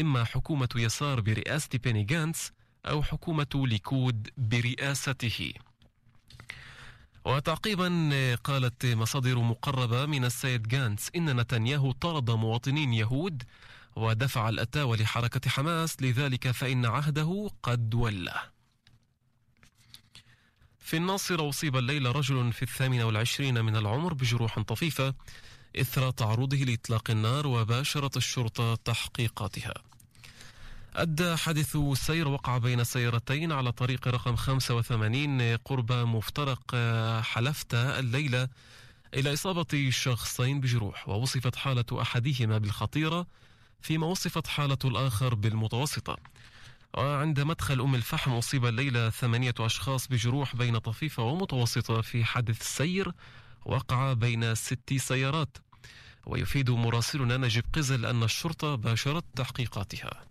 إما حكومة يسار برئاسة بيني جانتس أو حكومة ليكود برئاسته. وتعقيبا قالت مصادر مقربة من السيد جانتس إن نتنياهو طرد مواطنين يهود ودفع الأتاوى لحركة حماس لذلك فإن عهده قد ولى. في الناصرة أصيب الليلة رجل في الثامنة والعشرين من العمر بجروح طفيفة إثر تعرضه لإطلاق النار وباشرت الشرطة تحقيقاتها. أدى حادث سير وقع بين سيارتين على طريق رقم 85 قرب مفترق حلفتة الليلة إلى إصابة شخصين بجروح ووصفت حالة أحدهما بالخطيرة فيما وصفت حالة الآخر بالمتوسطة. وعند مدخل أم الفحم أصيب الليلة ثمانية أشخاص بجروح بين طفيفة ومتوسطة في حادث سير وقع بين ست سيارات. ويفيد مراسلنا نجيب غزال أن الشرطة باشرت تحقيقاتها.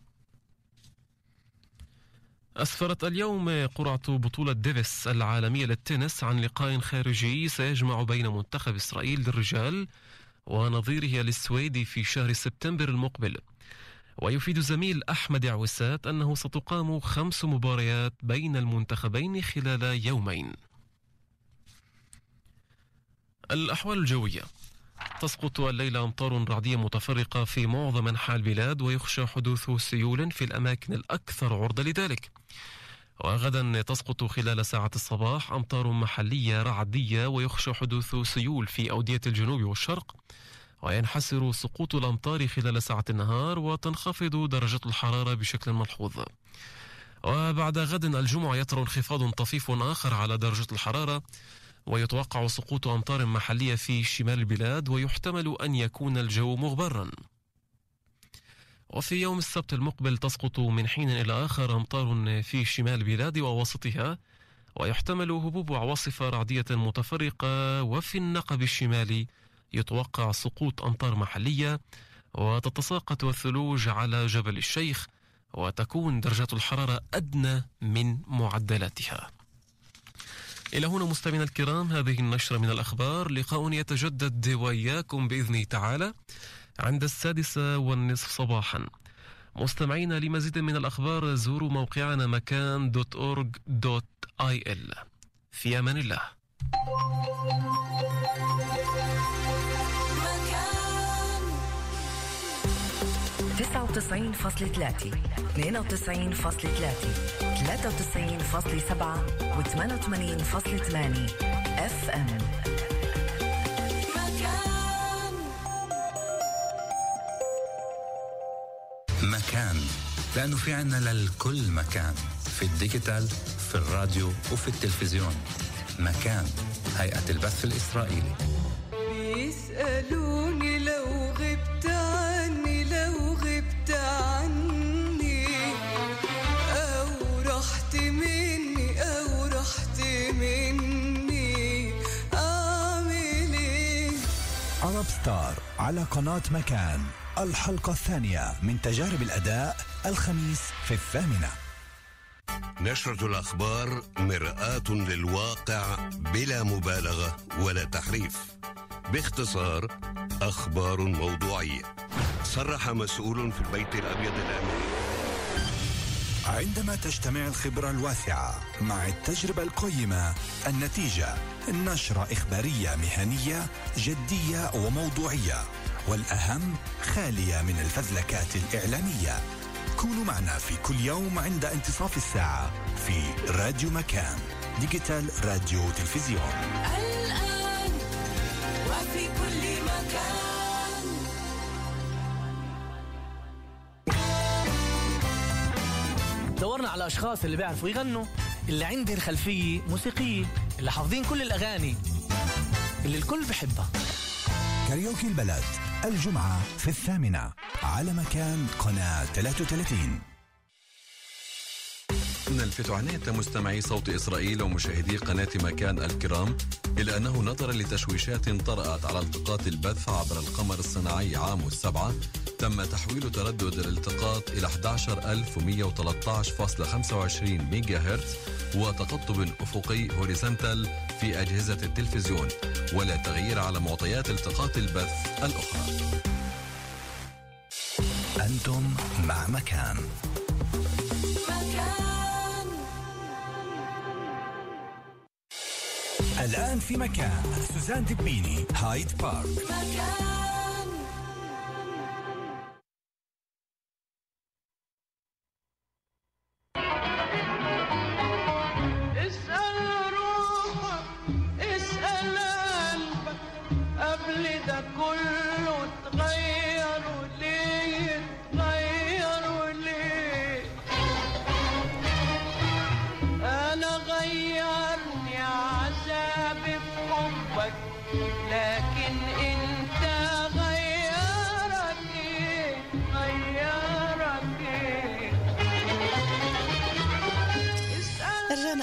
أسفرت اليوم قرعة بطولة ديفيس العالمية للتنس عن لقاء خارجي سيجمع بين منتخب إسرائيل للرجال ونظيره للسويد في شهر سبتمبر المقبل. ويفيد زميل أحمد عوسات أنه ستقام خمس مباريات بين المنتخبين خلال يومين. الأحوال الجوية. تسقط الليلة أمطار رعدية متفرقة في معظم أنحاء البلاد ويخشى حدوث سيول في الأماكن الأكثر عرضة لذلك. وغدا تسقط خلال ساعة الصباح أمطار محلية رعدية ويخشى حدوث سيول في أودية الجنوب والشرق. وينحسر سقوط الأمطار خلال ساعة النهار وتنخفض درجة الحرارة بشكل ملحوظ. وبعد غد الجمعة يطرأ انخفاض طفيف آخر على درجة الحرارة. ويتوقع سقوط أمطار محلية في شمال البلاد ويحتمل أن يكون الجو مغبرا. وفي يوم السبت المقبل تسقط من حين إلى آخر أمطار في شمال البلاد ووسطها ويحتمل هبوب عواصف رعدية متفرقة. وفي النقب الشمالي يتوقع سقوط أمطار محلية وتتساقط الثلوج على جبل الشيخ وتكون درجات الحرارة أدنى من معدلاتها. إلى هنا مستمعينا الكرام هذه النشرة من الأخبار. لقاء يتجدد وإياكم بإذنه تعالى عند السادسة والنصف صباحا. مستمعينا لمزيد من الأخبار زوروا موقعنا مكان دوت أورج دوت آي إل. في أمان الله. 99.3 92.3 93.7 و88.8 FM مكان. لأنه في عنا للكل مكان. في الديجيتال في الراديو وفي التلفزيون. مكان. هيئة البث الإسرائيلي. بيسألوني لو غبت ستار على قناة مكان الحلقة الثانية من تجارب الأداء الخميس في الثامنة. نشرة الأخبار مرآة للواقع بلا مبالغة ولا تحريف. باختصار أخبار موضوعية. صرح مسؤول في البيت الأبيض الأمريكي عندما تجتمع الخبرة الواسعة مع التجربة القيمة النتيجة نشرة إخبارية مهنية جدية وموضوعية والأهم خالية من الفزلكات الإعلامية. كونوا معنا في كل يوم عند انتصاف الساعة في راديو مكان ديجيتال راديو تلفزيون. على أشخاص اللي بيعرفوا يغنوا اللي عندهم خلفيه موسيقية اللي حافظين كل الأغاني اللي الكل بحبها. كاريوكي البلد الجمعة في الثامنة على مكان قناة 33 نلفت عناية مستمعي صوت إسرائيل ومشاهدي قناة مكان الكرام إلى أنه نظرا لتشويشات طرأت على التقاط البث عبر القمر الصناعي عام السبعة تم تحويل تردد الالتقاط إلى 11113.25 ميجا هرتز وتقطب أفقي horizontal في أجهزة التلفزيون ولا تغيير على معطيات التقاط البث الأخرى. أنتم مع مكان. الآن في مكان. سوزان دبيني هايد بارك. مكان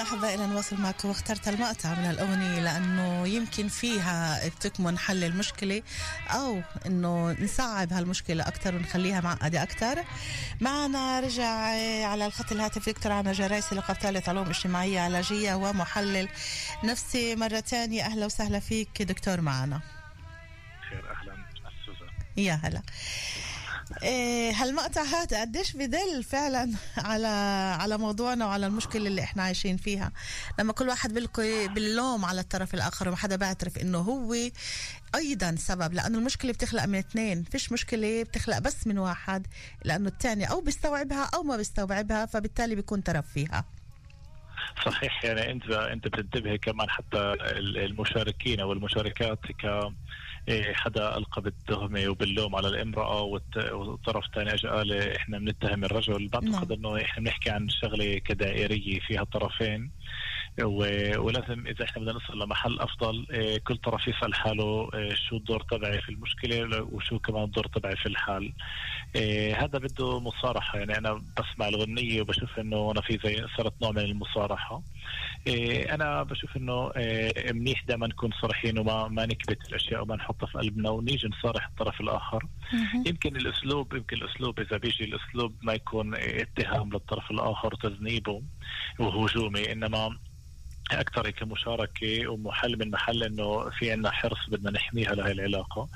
أحبائنا نواصل معكم واخترت المقطع من الأغنية لأنه يمكن فيها بتكمن حل المشكلة أو إنه نصعب هالمشكلة أكثر ونخليها معقدة أكثر معنا رجع على الخط الهاتف دكتور عنا جرايسي لقب ثالث علوم اجتماعية علاجية ومحلل نفسي مرة تانية. أهلا وسهلا فيك دكتور معنا. خير سوزان يا هلا. هالمقطع هذا قديش بدل فعلا على على موضوعنا وعلى المشكلة اللي إحنا عايشين فيها. لما كل واحد بيلقي باللوم على الطرف الآخر وما حدا بيعترف إنه هو أيضا سبب لأنه المشكلة بتخلق من اثنين. فيش مشكلة بتخلق بس من واحد لأنه الثاني أو بيستوعبها أو ما بيستوعبها فبالتالي بيكون طرف فيها. صحيح يعني أنت أنت بتنتبه كمان حتى ال- المشاركين أو المشاركات ك إيه، حدا ألقى بالتهمه وباللوم على الامرأة والطرف الثاني اجى قال إحنا بنتهم الرجل. بعتقد إنه إحنا بنحكي عن شغلة كدائرية فيها طرفين. ولازم إذا إحنا بدنا نوصل لمحل أفضل إيه، كل طرف يسأل حاله إيه، شو الدور تبعي في المشكلة وشو كمان الدور تبعي في الحل. إيه، هذا بده مصارحة يعني أنا بسمع الغنية وبشوف إنه أنا في زي صارت نوع من المصارحة. أنا بشوف إنه منيح دائما نكون صريحين وما ما نكبت الأشياء وما نحطها في قلبنا ونيجي نصارح الطرف الآخر. يمكن الأسلوب يمكن الأسلوب إذا بيجي الأسلوب ما يكون اتهام للطرف الآخر وتذنيبه وهجومي إنما أكثر كمشاركة ومحل من محل إنه في عندنا حرص بدنا نحميها لهي العلاقة.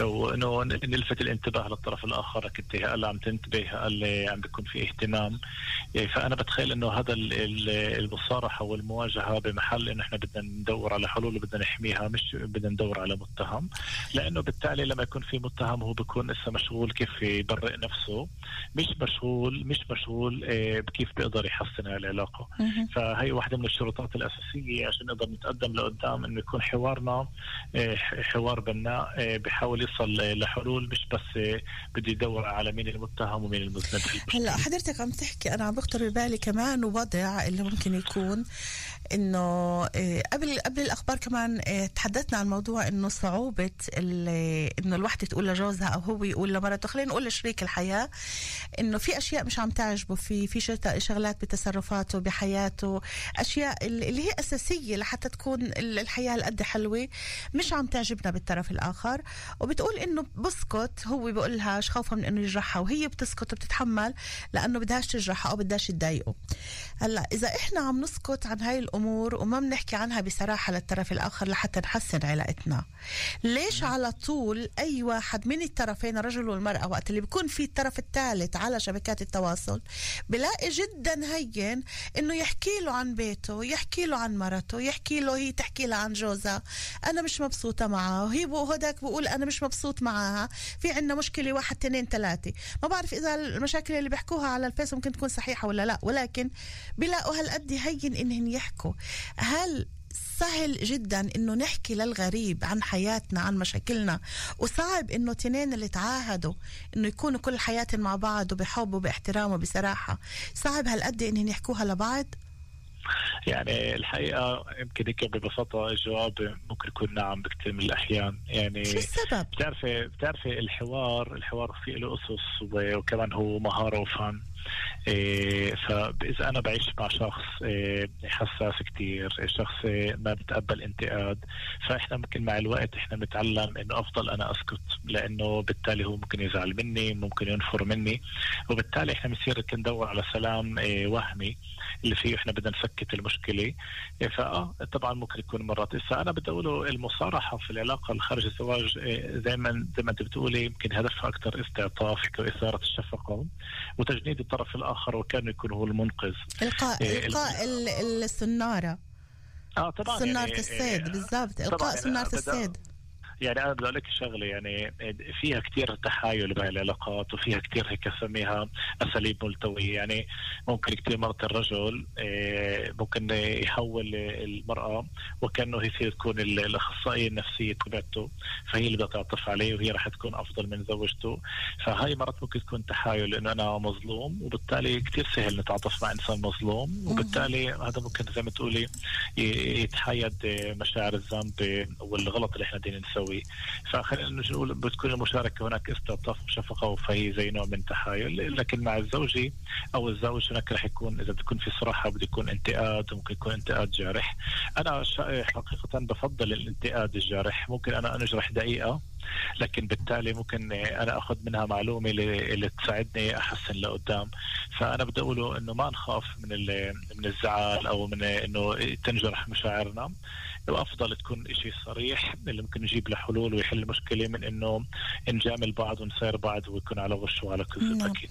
وانه نلفت الانتباه للطرف الآخر انت هلا عم تنتبه هلا عم بيكون في اهتمام. إيه، فأنا بتخيل إنه هذا ال- ال- المصارحة والمواجهة بمحل إنه إحنا بدنا ندور على حلول وبدنا نحميها مش بدنا ندور على متهم. لأنه بالتالي لما يكون في متهم هو بيكون لسه مشغول كيف يبرئ نفسه مش مشغول مش مشغول إيه، بكيف بيقدر يحسن العلاقة. فهي واحدة من الشروطات الأساسية عشان نقدر نتقدم لقدام إنه يكون حوارنا آه، حوار بناء بيحاول يصل لحلول مش بس بده يدور على مين المتهم ومين المذنب. هلا حضرتك عم تحكي أنا عم بخطر ببالي كمان وضع اللي ممكن يكون إنه آه، قبل قبل الأخبار كمان آه، تحدثنا عن موضوع إنه صعوبة إنه الوحدة تقول لجوزها أو هو يقول لمرته خلينا نقول لشريك الحياة إنه في أشياء مش عم تعجبه في في شغلات بتصرفاته بحياته أشياء ال- اللي هي أساسية لحتى تكون ال- الحياة هالقد حلوة مش عم تعجبنا بالطرف الآخر. وبتقول إنه بسكت هو بيقول لهاش خوفا من إنه يجرحها؟ وهي بتسكت وبتتحمل لأنه بدهاش تجرحها أو بدهاش تضايقه. هلأ إذا إحنا عم نسكت عن هاي الأمور وما بنحكي عنها بصراحة للطرف الآخر لحتى نحسن علاقتنا. ليش على طول أي واحد من الطرفين الرجل والمرأة وقت اللي بيكون في الطرف الثالث على شبكات التواصل بلاقي جدا هين إنه يحكي له عن بيته يحكي له عن مرته يحكي له هي تحكي له عن جوزها. أنا مش مبسوطة معه وهي وهداك بقول أنا مش مبسوط معها. في عندنا مشكلة واحد اثنين ثلاثة. ما بعرف إذا المشاكل اللي بيحكوها على الفيس ممكن تكون صحيحة ولا لا ولكن بلاقوا هالقد هين انهم يحكوا هل سهل جدا إنه نحكي للغريب عن حياتنا عن مشاكلنا؟ وصعب إنه تنين اللي تعاهدوا إنه يكونوا كل حياتهم مع بعض وبحب وباحترام وبصراحة صعب هالقد إنهم يحكوها لبعض؟ يعني الحقيقة يمكن هيك ببساطة الجواب ممكن يكون نعم بكثير من الأحيان. يعني شو السبب؟ بتعرفي بتعرفي الحوار الحوار فيه له أسس وكمان هو مهارة وفن. فاذا أنا بعيش مع شخص إيه، حساس شخص إيه، ما بتقبل انتقاد فإحنا ممكن مع الوقت إحنا بنتعلم إنه أفضل أنا أسكت لأنه بالتالي هو ممكن يزعل مني ممكن ينفر مني وبالتالي إحنا بنصير ندور على سلام إيه، وهمي اللي فيه إحنا بدنا نسكت المشكلة. إيه، فآه طبعا ممكن يكون مرات. هسه أنا بدي أقوله المصارحة في العلاقة الخارج الزواج إيه، زي ما زي ما أنت بتقولي يمكن هدفها أكثر استعطاف واثاره الشفقة وتجنيد الطرف الآخر. وكأنه يكون هو المنقذ. القاء إيه، القاء ال- السنارة. آه طبعا سنارة يعني الصيد إيه، بالضبط. إلقاء يعني سنارة الصيد يعني أنا بدي أقول لك شغلة يعني فيها كثير تحايل بهاي العلاقات وفيها كثير هيك أسميها أساليب ملتوية. يعني ممكن كثير مرات الرجل آه، ممكن يحول المرأة وكأنه هي تكون ال- الأخصائية النفسية تبعته فهي اللي بدها تعطف عليه وهي رح تكون أفضل من زوجته. فهاي مرات ممكن تكون تحايل لأنه أنا مظلوم وبالتالي كثير سهل نتعاطف مع إنسان مظلوم. وبالتالي هذا ممكن زي ما تقولي ي- يتحيد مشاعر الذنب والغلط اللي إحنا بدنا نسويه. فخلينا نقول بتكون المشاركة هناك استعطاف وشفقة فهي زي نوع من تحايل. لكن مع الزوجه أو الزوج هناك رح يكون إذا بتكون في صراحة بده يكون انتقاد ممكن يكون انتقاد جارح. أنا حقيقة بفضل الانتقاد الجارح. ممكن أنا أنجرح دقيقة. لكن بالتالي ممكن أنا أخذ منها معلومة اللي, تساعدني أحسن لقدام. فأنا بدي أقوله إنه ما نخاف من من الزعل أو من إنه تنجرح مشاعرنا. وافضل تكون شيء صريح اللي ممكن يجيب له حلول ويحل المشكلة من إنه نجامل بعض ونصير بعض ويكون على غش وعلى كذب نعم. أكيد.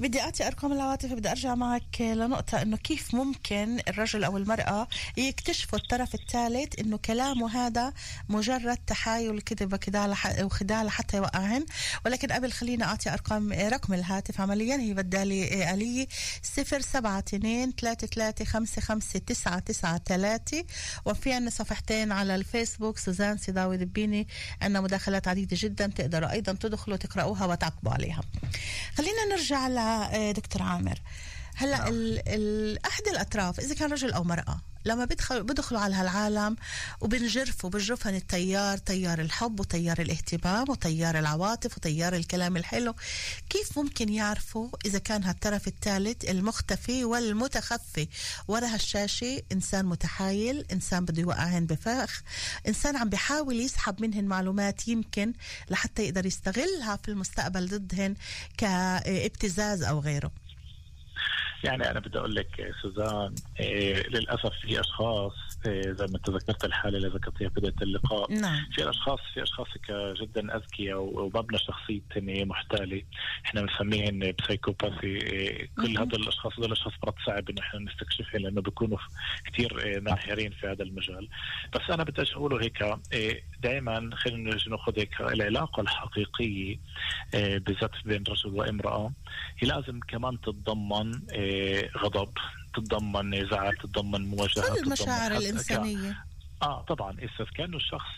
بدي أعطي أرقام العواطف بدي أرجع معك لنقطة إنه كيف ممكن الرجل أو المرأة يكتشفوا الطرف الثالث إنه كلامه هذا مجرد تحايل كذب وخداع لح- وخداع لحتى يوقعهن. ولكن قبل خلينا أعطي أرقام رقم الهاتف عمليا. هي بدالي آلية 072 33 55 993 وفي عندنا صفحتين على الفيسبوك. سوزان سيداوي دبيني عندنا مداخلات عديدة جدا تقدروا أيضا تدخلوا تقرأوها وتعقبوا عليها. خلينا نرجع لدكتور عامر. هلأ ال- ال- أحد الأطراف إذا كان رجل أو مرأة لما بدخل بدخلوا على هالعالم وبنجرفوا بجرفن التيار تيار الحب وتيار الاهتمام وتيار العواطف وتيار الكلام الحلو. كيف ممكن يعرفوا إذا كان هالطرف الثالث المختفي والمتخفي؟ ورا هالشاشة إنسان متحايل إنسان بده يوقعهن بفخ إنسان عم بيحاول يسحب منهن معلومات يمكن لحتى يقدر يستغلها في المستقبل ضدهن كابتزاز أو غيره. يعني أنا بدي أقول لك سوزان إيه للأسف في أشخاص زي ما انت ذكرت الحالة اللي ذكرتيها في بداية اللقاء. نعم. في اشخاص في أشخاص جدا أذكياء ومبنى شخصيه محتالة. إحنا بنسميهم بسايكوباثي إيه كل. هدول الأشخاص هدول الأشخاص مرات صعب إنه إحنا نستكشفهم لأنه بيكونوا كثير إيه ماهرين في هذا المجال. بس أنا بدي أقوله هيك إيه دائما خلينا ناخذ هيك العلاقة الحقيقية إيه بالذات بين رجل وامرأة. هي لازم كمان تتضمن إيه غضب. تتضمن زعل تتضمن مواجهه كل تتضمن المشاعر الإنسانية؟ آه طبعا. اذا كان الشخص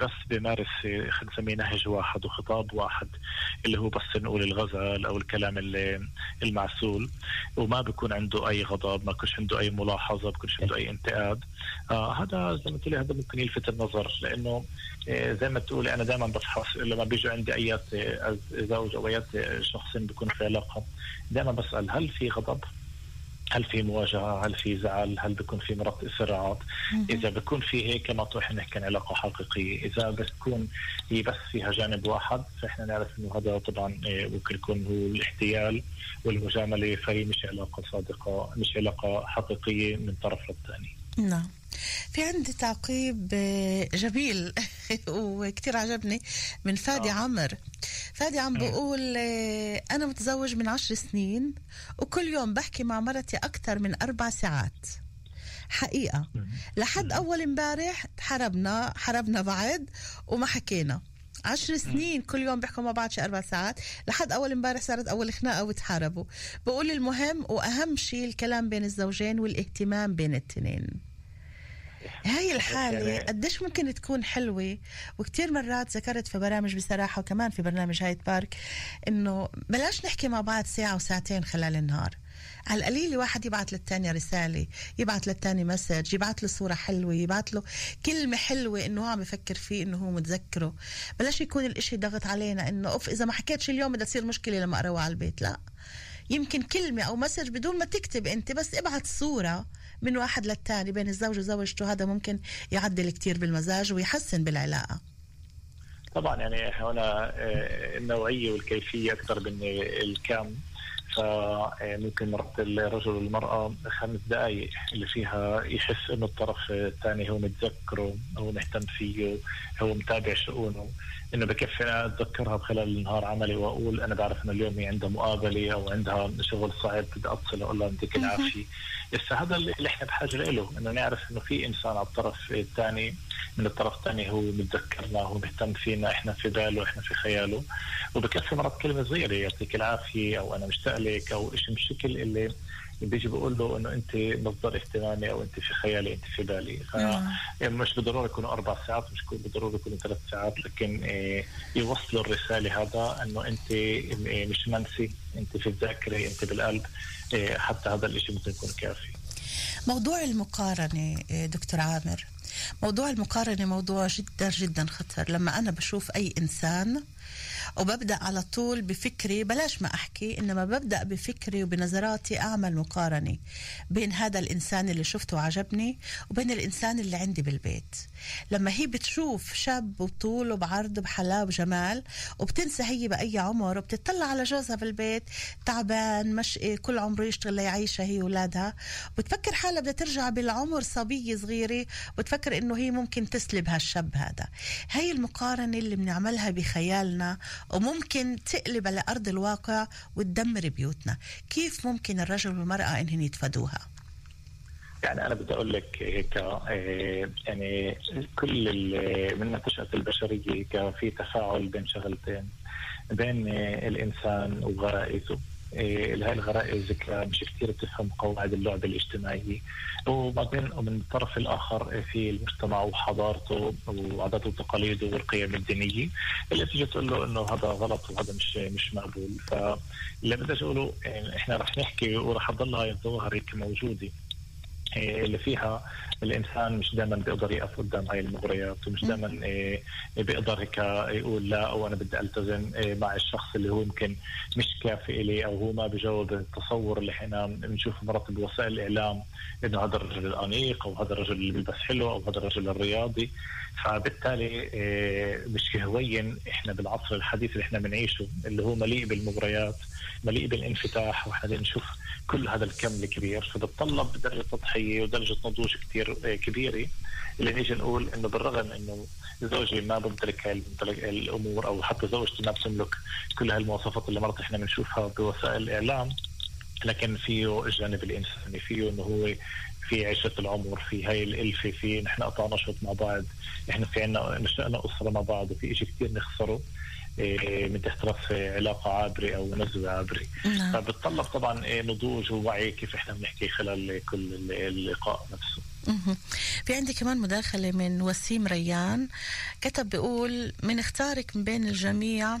بس بيمارس خلينا نسميه نهج واحد وخطاب واحد اللي هو بس نقول الغزل أو الكلام ال- المعسول وما بيكون عنده أي غضب ما بيكونش عنده أي ملاحظة ما بيكونش عنده أي انتقاد. آه هذا زي ما قلت هذا ممكن يلفت النظر لأنه آه، زي ما تقولي أنا دائما بفحص لما بيجوا عندي أيات آه، زوج أو أيات آه، شخصين بيكونوا في علاقة دائما بسأل هل في غضب؟ هل في مواجهة؟ هل في زعل؟ هل بيكون في مرات صراعات؟ إذا بيكون في هيك ما تروح نحكي عن علاقة حقيقية، إذا بتكون هي بس فيها جانب واحد فإحنا نعرف إنه هذا طبعا إيه، ممكن يكون هو الاحتيال والمجاملة فهي مش علاقة صادقة، مش علاقة حقيقية من طرف للثاني. نعم في عندي تعقيب آه، جميل. وكتير عجبني. من فادي آه. عمر. فادي عم بقول آه، أنا متزوج من عشر سنين وكل يوم بحكي مع مرتي أكثر من أربع ساعات. حقيقة. لحد أول امبارح حربنا حربنا بعض وما حكينا. عشر سنين كل يوم بيحكوا مع بعض شي أربع ساعات. لحد أول امبارح صارت أول خناقة وتحاربوا. بقول المهم وأهم شيء الكلام بين الزوجين والاهتمام بين التنين. هاي الحالة يعني- قديش ممكن تكون حلوة؟ وكتير مرات ذكرت في برامج بصراحة وكمان في برنامج هايد بارك إنه بلاش نحكي مع بعض ساعة وساعتين خلال النهار. على القليل واحد يبعت للتاني رسالة يبعت للتاني مسج يبعت له صورة حلوة يبعت له كلمة حلوة إنه هو عم بفكر فيه إنه هو متذكره. بلاش يكون الإشي ضغط علينا إنه أوف إذا ما حكيتش اليوم بدها تصير مشكلة لما أروح على البيت. لا. يمكن كلمة أو مسج بدون ما تكتب أنت بس ابعت صورة من واحد للتاني بين الزوج وزوجته هذا ممكن يعدل كتير بالمزاج ويحسن بالعلاقة. طبعا يعني هنا آه، النوعية والكيفية أكثر من الكم. فممكن مرات الرجل والمرأة خمس دقائق اللي فيها يحس إنه الطرف الثاني هو متذكره هو مهتم فيه هو متابع شؤونه. إنه بكفي أنا أتذكرها خلال النهار عملي وأقول أنا بعرف إنه اليوم هي عندها مقابلة أو عندها شغل صعب بدي أتصل أقول لها يعطيك العافية. بس هذا اللي إحنا بحاجة له إنه نعرف إنه في إنسان على الطرف الثاني من الطرف الثاني هو متذكرنا هو مهتم فينا إحنا في باله إحنا في خياله. وبكفي مرات كلمة صغيرة يعطيك العافية أو أنا مشتاق لك أو شيء بالشكل اللي بيجي بقول له إنه أنت مصدر اهتمامي أو أنت في خيالي أنت في بالي. ف يعني مش بالضرورة يكونوا أربع ساعات مش بالضرورة يكونوا ثلاث ساعات لكن آه، يوصلوا الرسالة هذا إنه أنت آه، مش منسي أنت في الذاكرة أنت بالقلب آه، حتى هذا الشيء ممكن يكون كافي. موضوع المقارنة إيه، دكتور عامر موضوع المقارنة موضوع جدا جدا خطر. لما أنا بشوف أي إنسان وببدأ على طول بفكري بلاش ما أحكي إنما ببدأ بفكري وبنظراتي أعمل مقارنة بين هذا الإنسان اللي شفته وعجبني وبين الإنسان اللي عندي بالبيت. لما هي بتشوف شاب بطول وبعرض بحلاوة وجمال وبتنسى هي بأي عمر وبتطلع على جوزها بالبيت تعبان مشقي كل عمره يشتغل ليعيشها هي وولادها بتفكر حالها بدها ترجع بالعمر صبية صغيرة وتفكر إنه هي ممكن تسلب هالشاب هذا. هاي المقارنة اللي بنعملها بخيالنا وممكن تقلب على أرض الواقع وتدمر بيوتنا. كيف ممكن الرجل والمرأة إنهم يتفادوها؟ يعني أنا بدي أقول لك هيك آه، يعني كل من نشأة البشرية هيك في تفاعل بين شغلتين بين الإنسان وغرائزه. آه، هاي الغرائز مش كثير بتفهم قواعد اللعب الاجتماعي. وبعدين ومن الطرف الآخر في المجتمع وحضارته وعاداته وتقاليده والقيم الدينية اللي تيجي تقول له إنه هذا غلط وهذا مش مش مقبول. فاللي بدي أقوله آه، إحنا رح نحكي ورح تضل هاي الظواهر موجودة. إيه، اللي فيها الإنسان مش دائما بيقدر يقف قدام هاي المغريات ومش دائما إيه، بيقدر هيك يقول لا أو أنا بدي ألتزم إيه، مع الشخص اللي هو يمكن مش كافي إلي أو هو ما بجاوب التصور اللي إحنا بنشوفه مرات بوسائل الإعلام إنه هذا الرجل الأنيق أو هذا الرجل اللي بيلبس حلو أو هذا الرجل الرياضي. فبالتالي إيه، مش هوين إحنا بالعصر الحديث اللي إحنا بنعيشه اللي هو مليء بالمغريات مليء بالانفتاح وإحنا بنشوف كل هذا الكم الكبير. فبتطلب درجة تضحية ودرجة نضوج كثير كبيرة اللي نيجي نقول إنه بالرغم إنه زوجي ما بمتلك الأمور أو حتى زوجتي ما بتملك كل هالمواصفات اللي مرات إحنا بنشوفها بوسائل الإعلام لكن فيه الجانب الإنساني فيه إنه هو في عشرة العمر في هاي الألفة في نحن قطعنا شوط مع بعض نحن في عنا نشأنا أسرة مع بعض وفي إشي كثير نخسره إيه، من تحت راس علاقة عابرة أو نزوة عابرة نعم. فبتطلب طبعا إيه، نضوج ووعي كيف إحنا بنحكي خلال كل اللقاء نفسه. في عندي كمان مداخلة من وسيم ريان كتب بيقول من اختارك من بين الجميع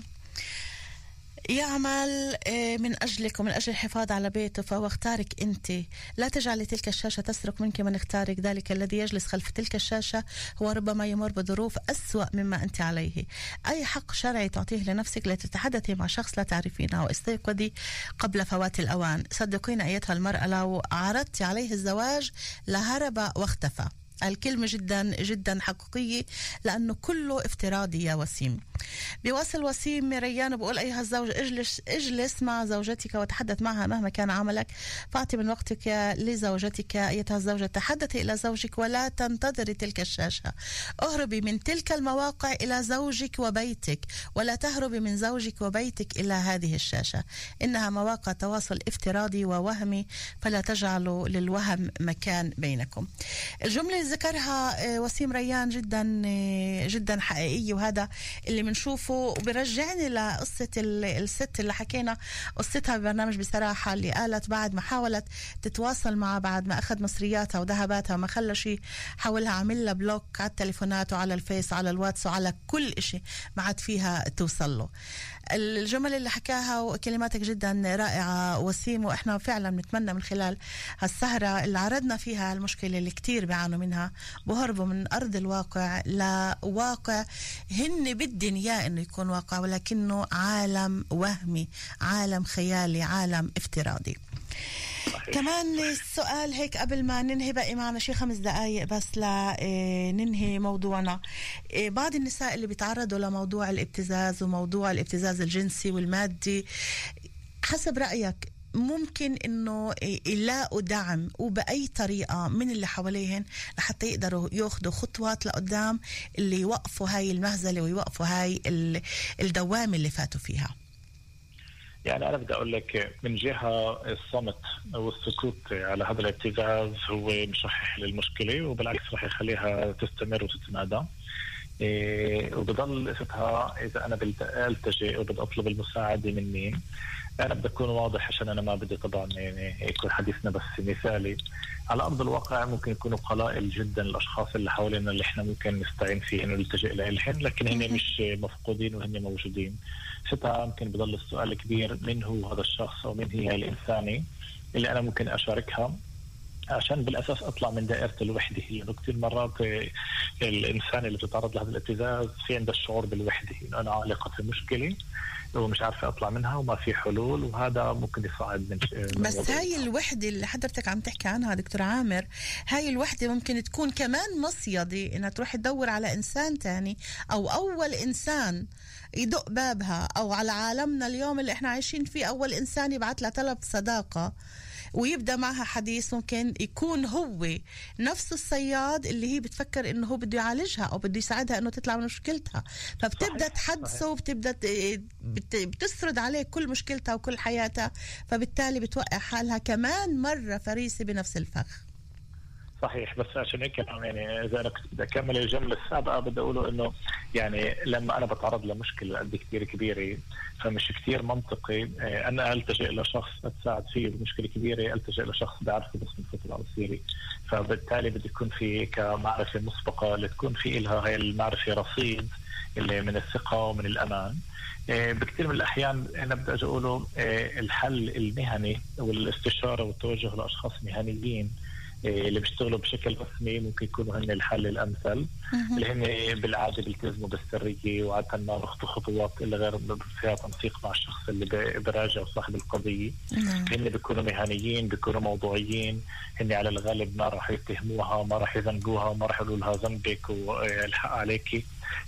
يعمل آه، من أجلك ومن أجل الحفاظ على بيته فهو اختارك أنت. لا تجعلي تلك الشاشة تسرق منك من اختارك. ذلك الذي يجلس خلف تلك الشاشة هو ربما يمر بظروف أسوأ مما أنت عليه. أي حق شرعي تعطيه لنفسك لتتحدثي مع شخص لا تعرفينه واستيقظي قبل فوات الأوان. صدقيني أيتها المرأة لو عرضت عليه الزواج لهرب واختفى. الكلمة جدا جدا حقيقية لأنه كله افتراضي يا وسيم. بيواصل وسيم ريان بقول أيها الزوج اجلس, اجلس مع زوجتك وتحدث معها مهما كان عملك. فأعطي من وقتك لزوجتك أيتها الزوجة تحدثي إلى زوجك ولا تنتظري تلك الشاشة. اهربي من تلك المواقع إلى زوجك وبيتك ولا تهربي من زوجك وبيتك إلى هذه الشاشة. إنها مواقع تواصل افتراضي ووهمي فلا تجعلوا للوهم مكان بينكم. الجملة ذكرها آه، وسيم ريان جدا آه، جدا حقيقية وهذا اللي بنشوفه وبرجعني لقصة ال- الست اللي حكينا قصتها ببرنامج بصراحة اللي قالت بعد ما حاولت تتواصل معه بعد ما أخذ مصرياتها وذهباتها وما خلى شيء حاولها عمل لها block على التليفونات وعلى الفيس وعلى الواتس وعلى كل إشي ما عاد فيها توصل له. الجمل اللي حكاها وكلماتك جدا رائعة وسيم وإحنا فعلا بنتمنى من خلال هالسهرة اللي عرضنا فيها المشكلة اللي كتير بيعانوا منها منها بهربوا من أرض الواقع لواقع هن بدن إياه إنه يكون واقع ولكنه عالم وهمي عالم خيالي عالم افتراضي. كمان السؤال هيك قبل ما ننهي باقي معنا شي خمس دقايق بس لننهي موضوعنا. إيه، بعض النساء اللي بيتعرضوا لموضوع الابتزاز وموضوع الابتزاز الجنسي والمادي حسب رأيك ممكن إنه يلاقوا دعم وبأي طريقة من اللي حواليهن لحتى يقدروا ياخذوا خطوات لقدام اللي يوقفوا هاي المهزلة ويوقفوا هاي ال- الدوامه اللي فاتوا فيها. يعني أنا بدي أقول لك من جهة الصمت والسكوت على هذا الابتزاز هو مصحح للمشكله وبالعكس رح يخليها تستمر وتتمادى إيه وبضل قصتها إذا أنا بدي التجئ وبدي أطلب المساعدة من مين أنا بدي أكون واضح عشان أنا ما بدي طبعا يعني يكون حديثنا بس مثالي. على أرض الواقع ممكن يكونوا قلائل جدا الاشخاص اللي حوالينا اللي إحنا ممكن نستعين فيه انه نلتجئ لهم لكن هن مش مفقودين وهن موجودين. ستها ممكن بضل السؤال الكبير من هو هذا الشخص أو من هي هاي الإنسانة اللي أنا ممكن أشاركها؟ عشان بالأساس أطلع من دائرة الوحدة. لأنه كثير مرات الإنسان اللي بتتعرض لهذا الابتزاز في عنده الشعور بالوحدة. إنه أنا عالقة في مشكلة ومش عارفة أطلع منها وما في حلول وهذا ممكن يصعد من من بس وضعي. هاي الوحدة اللي حضرتك عم تحكي عنها دكتور عامر هاي الوحدة ممكن تكون كمان مصيدة إنها تروح تدور على إنسان تاني أو أول إنسان يدق بابها أو على عالمنا اليوم اللي إحنا عايشين فيه أول إنسان يبعث لها طلب صداقة. ويبدأ معها حديث ممكن يكون هو نفس الصياد اللي هي بتفكر إنه هو بده يعالجها أو بده يساعدها إنه تطلع من مشكلتها. فبتبدأ تحدثه وبتبدأ بتسرد عليه كل مشكلتها وكل حياتها فبالتالي بتوقع حالها كمان مرة فريسة بنفس الفخ. صحيح بس عشان هيك يعني إذا أنا بدي أكمل الجمله السابقه بدي أقوله إنه يعني لما أنا بتعرض لمشكلة قد كثير كبيرة فمش كثير منطقي. آه، أنا ألتجئ لشخص أتساعد فيه بمشكلة كبيرة ألتجئ لشخص بعرفه بس من فترة قصيرة. فبالتالي بده يكون في كمعرفه مسبقة لتكون في لها هاي المعرفة رصيد اللي من الثقة ومن الأمان. آه، بكثير من الأحيان أنا بدي أجي أقوله آه، الحل المهني والاستشاره والتوجه لأشخاص مهنيين اللي بيشتغلوا بشكل رسمي ممكن يكونوا هن الحل الأمثل. اللي هن بالعادة بيلتزموا بالسرية وعادة ما بيخطوا خطوات إلا غير فيها تنسيق مع الشخص اللي براجع صاحب القضية. هن بيكونوا مهنيين بيكونوا موضوعيين. هن على الغالب ما راح يتهموها ما راح يذنبوها وما راح يقولوا لها ذنبك والحق عليك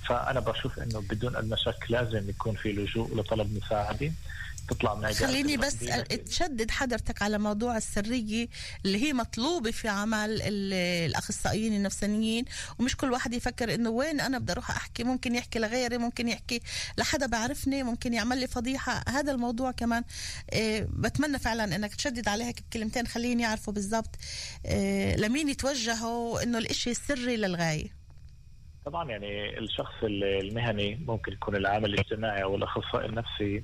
فأنا بشوف إنه بدون ادنى شك لازم يكون في لجوء لطلب مساعدة. تطلع من خليني بس. تشدد حضرتك على موضوع السرية اللي هي مطلوبة في عمل ال- الأخصائيين النفسانيين ومش كل واحد يفكر إنه وين أنا بدي أروح أحكي ممكن يحكي لغيري ممكن يحكي لحدا بعرفني ممكن يعمل لي فضيحة. هذا الموضوع كمان آه، بتمنى فعلا إنك تشدد عليها بكلمتين خليهم يعرفوا بالضبط. آه، لمين يتوجهوا إنه الإشي سري للغاية؟ طبعا يعني الشخص المهني ممكن يكون العامل الاجتماعي أو الأخصائي النفسي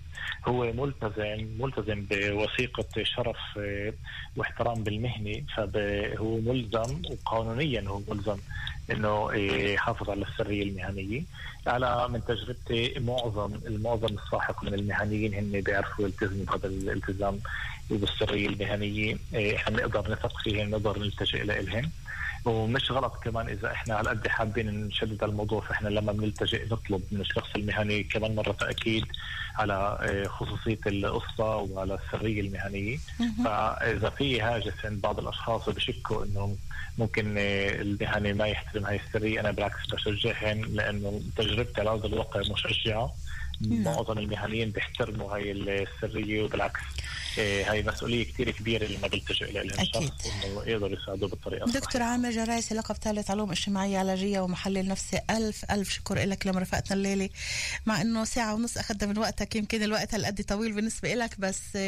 هو ملتزم ملتزم بوثيقة شرف آه، واحترام بالمهنه فهو ملزم وقانونيا هو ملزم إنه يحافظ على السرية المهنية. على من تجربتي معظم المعظم الساحق من المهنيين هن بيعرفوا يلتزموا بهذا الالتزام وبالسريه المهنية. آه، إحنا بنقدر نثق فيهم نقدر نلتجئ لهم ومش غلط كمان إذا إحنا على قد حابين نشدد الموضوع فإحنا لما بنلتجئ نطلب من الشخص المهني كمان مرة تأكيد على آه، خصوصية القصة وعلى السريه المهنية. فإذا في هاجس عند بعض الأشخاص وبشكوا إنه ممكن آه، المهني ما يحترم هاي السريه أنا بالعكس بشجعهم لأنه تجربتي على أرض الواقع مشجعة. معظم المهنيين بيحترموا هاي السريه وبالعكس. هاي مسؤولية كثير كبيرة لما بيلتجئ أكيد. الشخص إنه يقدر يساعده بالطريقة الصحيحة. دكتور عامر جرايسي لقب ثالث علوم اجتماعية علاجية ومحلل نفسي ألف ألف شكر لك لمرافقتنا الليلة. مع إنه ساعة ونص أخذنا من وقتك يمكن الوقت هالقد طويل بالنسبة لك بس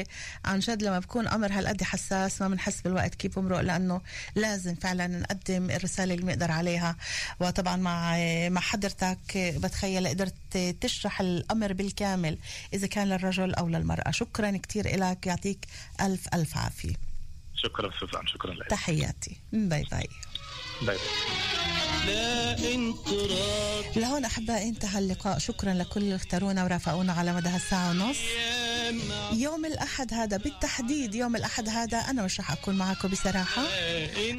عن جد لما بكون أمر هالقد حساس ما بنحس بالوقت كيف بمرق لأنه لازم فعلا نقدم الرسالة اللي بنقدر عليها. وطبعا مع مع حضرتك بتخيل قدرت تشرح الأمر بالكامل إذا كان للرجل أو للمرأة. شكرا كتير لك يعطيك ألف ألف عافية. شكرا سوزان شكرا لك. تحياتي. باي. باي باي. لا لهون أحبائي انتهى اللقاء. شكرا لكل اللي اختارونا ورافقونا على مدى هالساعة ونص. يوم الأحد هذا بالتحديد يوم الأحد هذا أنا مش رح أكون معكم بصراحة.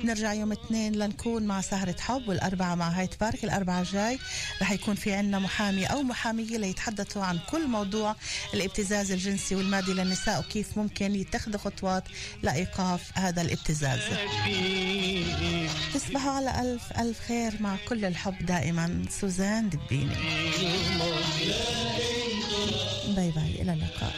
نرجع يوم اثنين لنكون مع سهرة حب والأربعة مع هايد بارك. الأربعة الجاي رح يكون في عنا محامي أو محامية ليتحدثوا عن كل موضوع الابتزاز الجنسي والمادي للنساء وكيف ممكن يتخذوا خطوات لإيقاف هذا الابتزاز. تصبحوا على ألف ألف خير. مع كل الحب دائما. سوزان دبيني. باي باي. إلى اللقاء.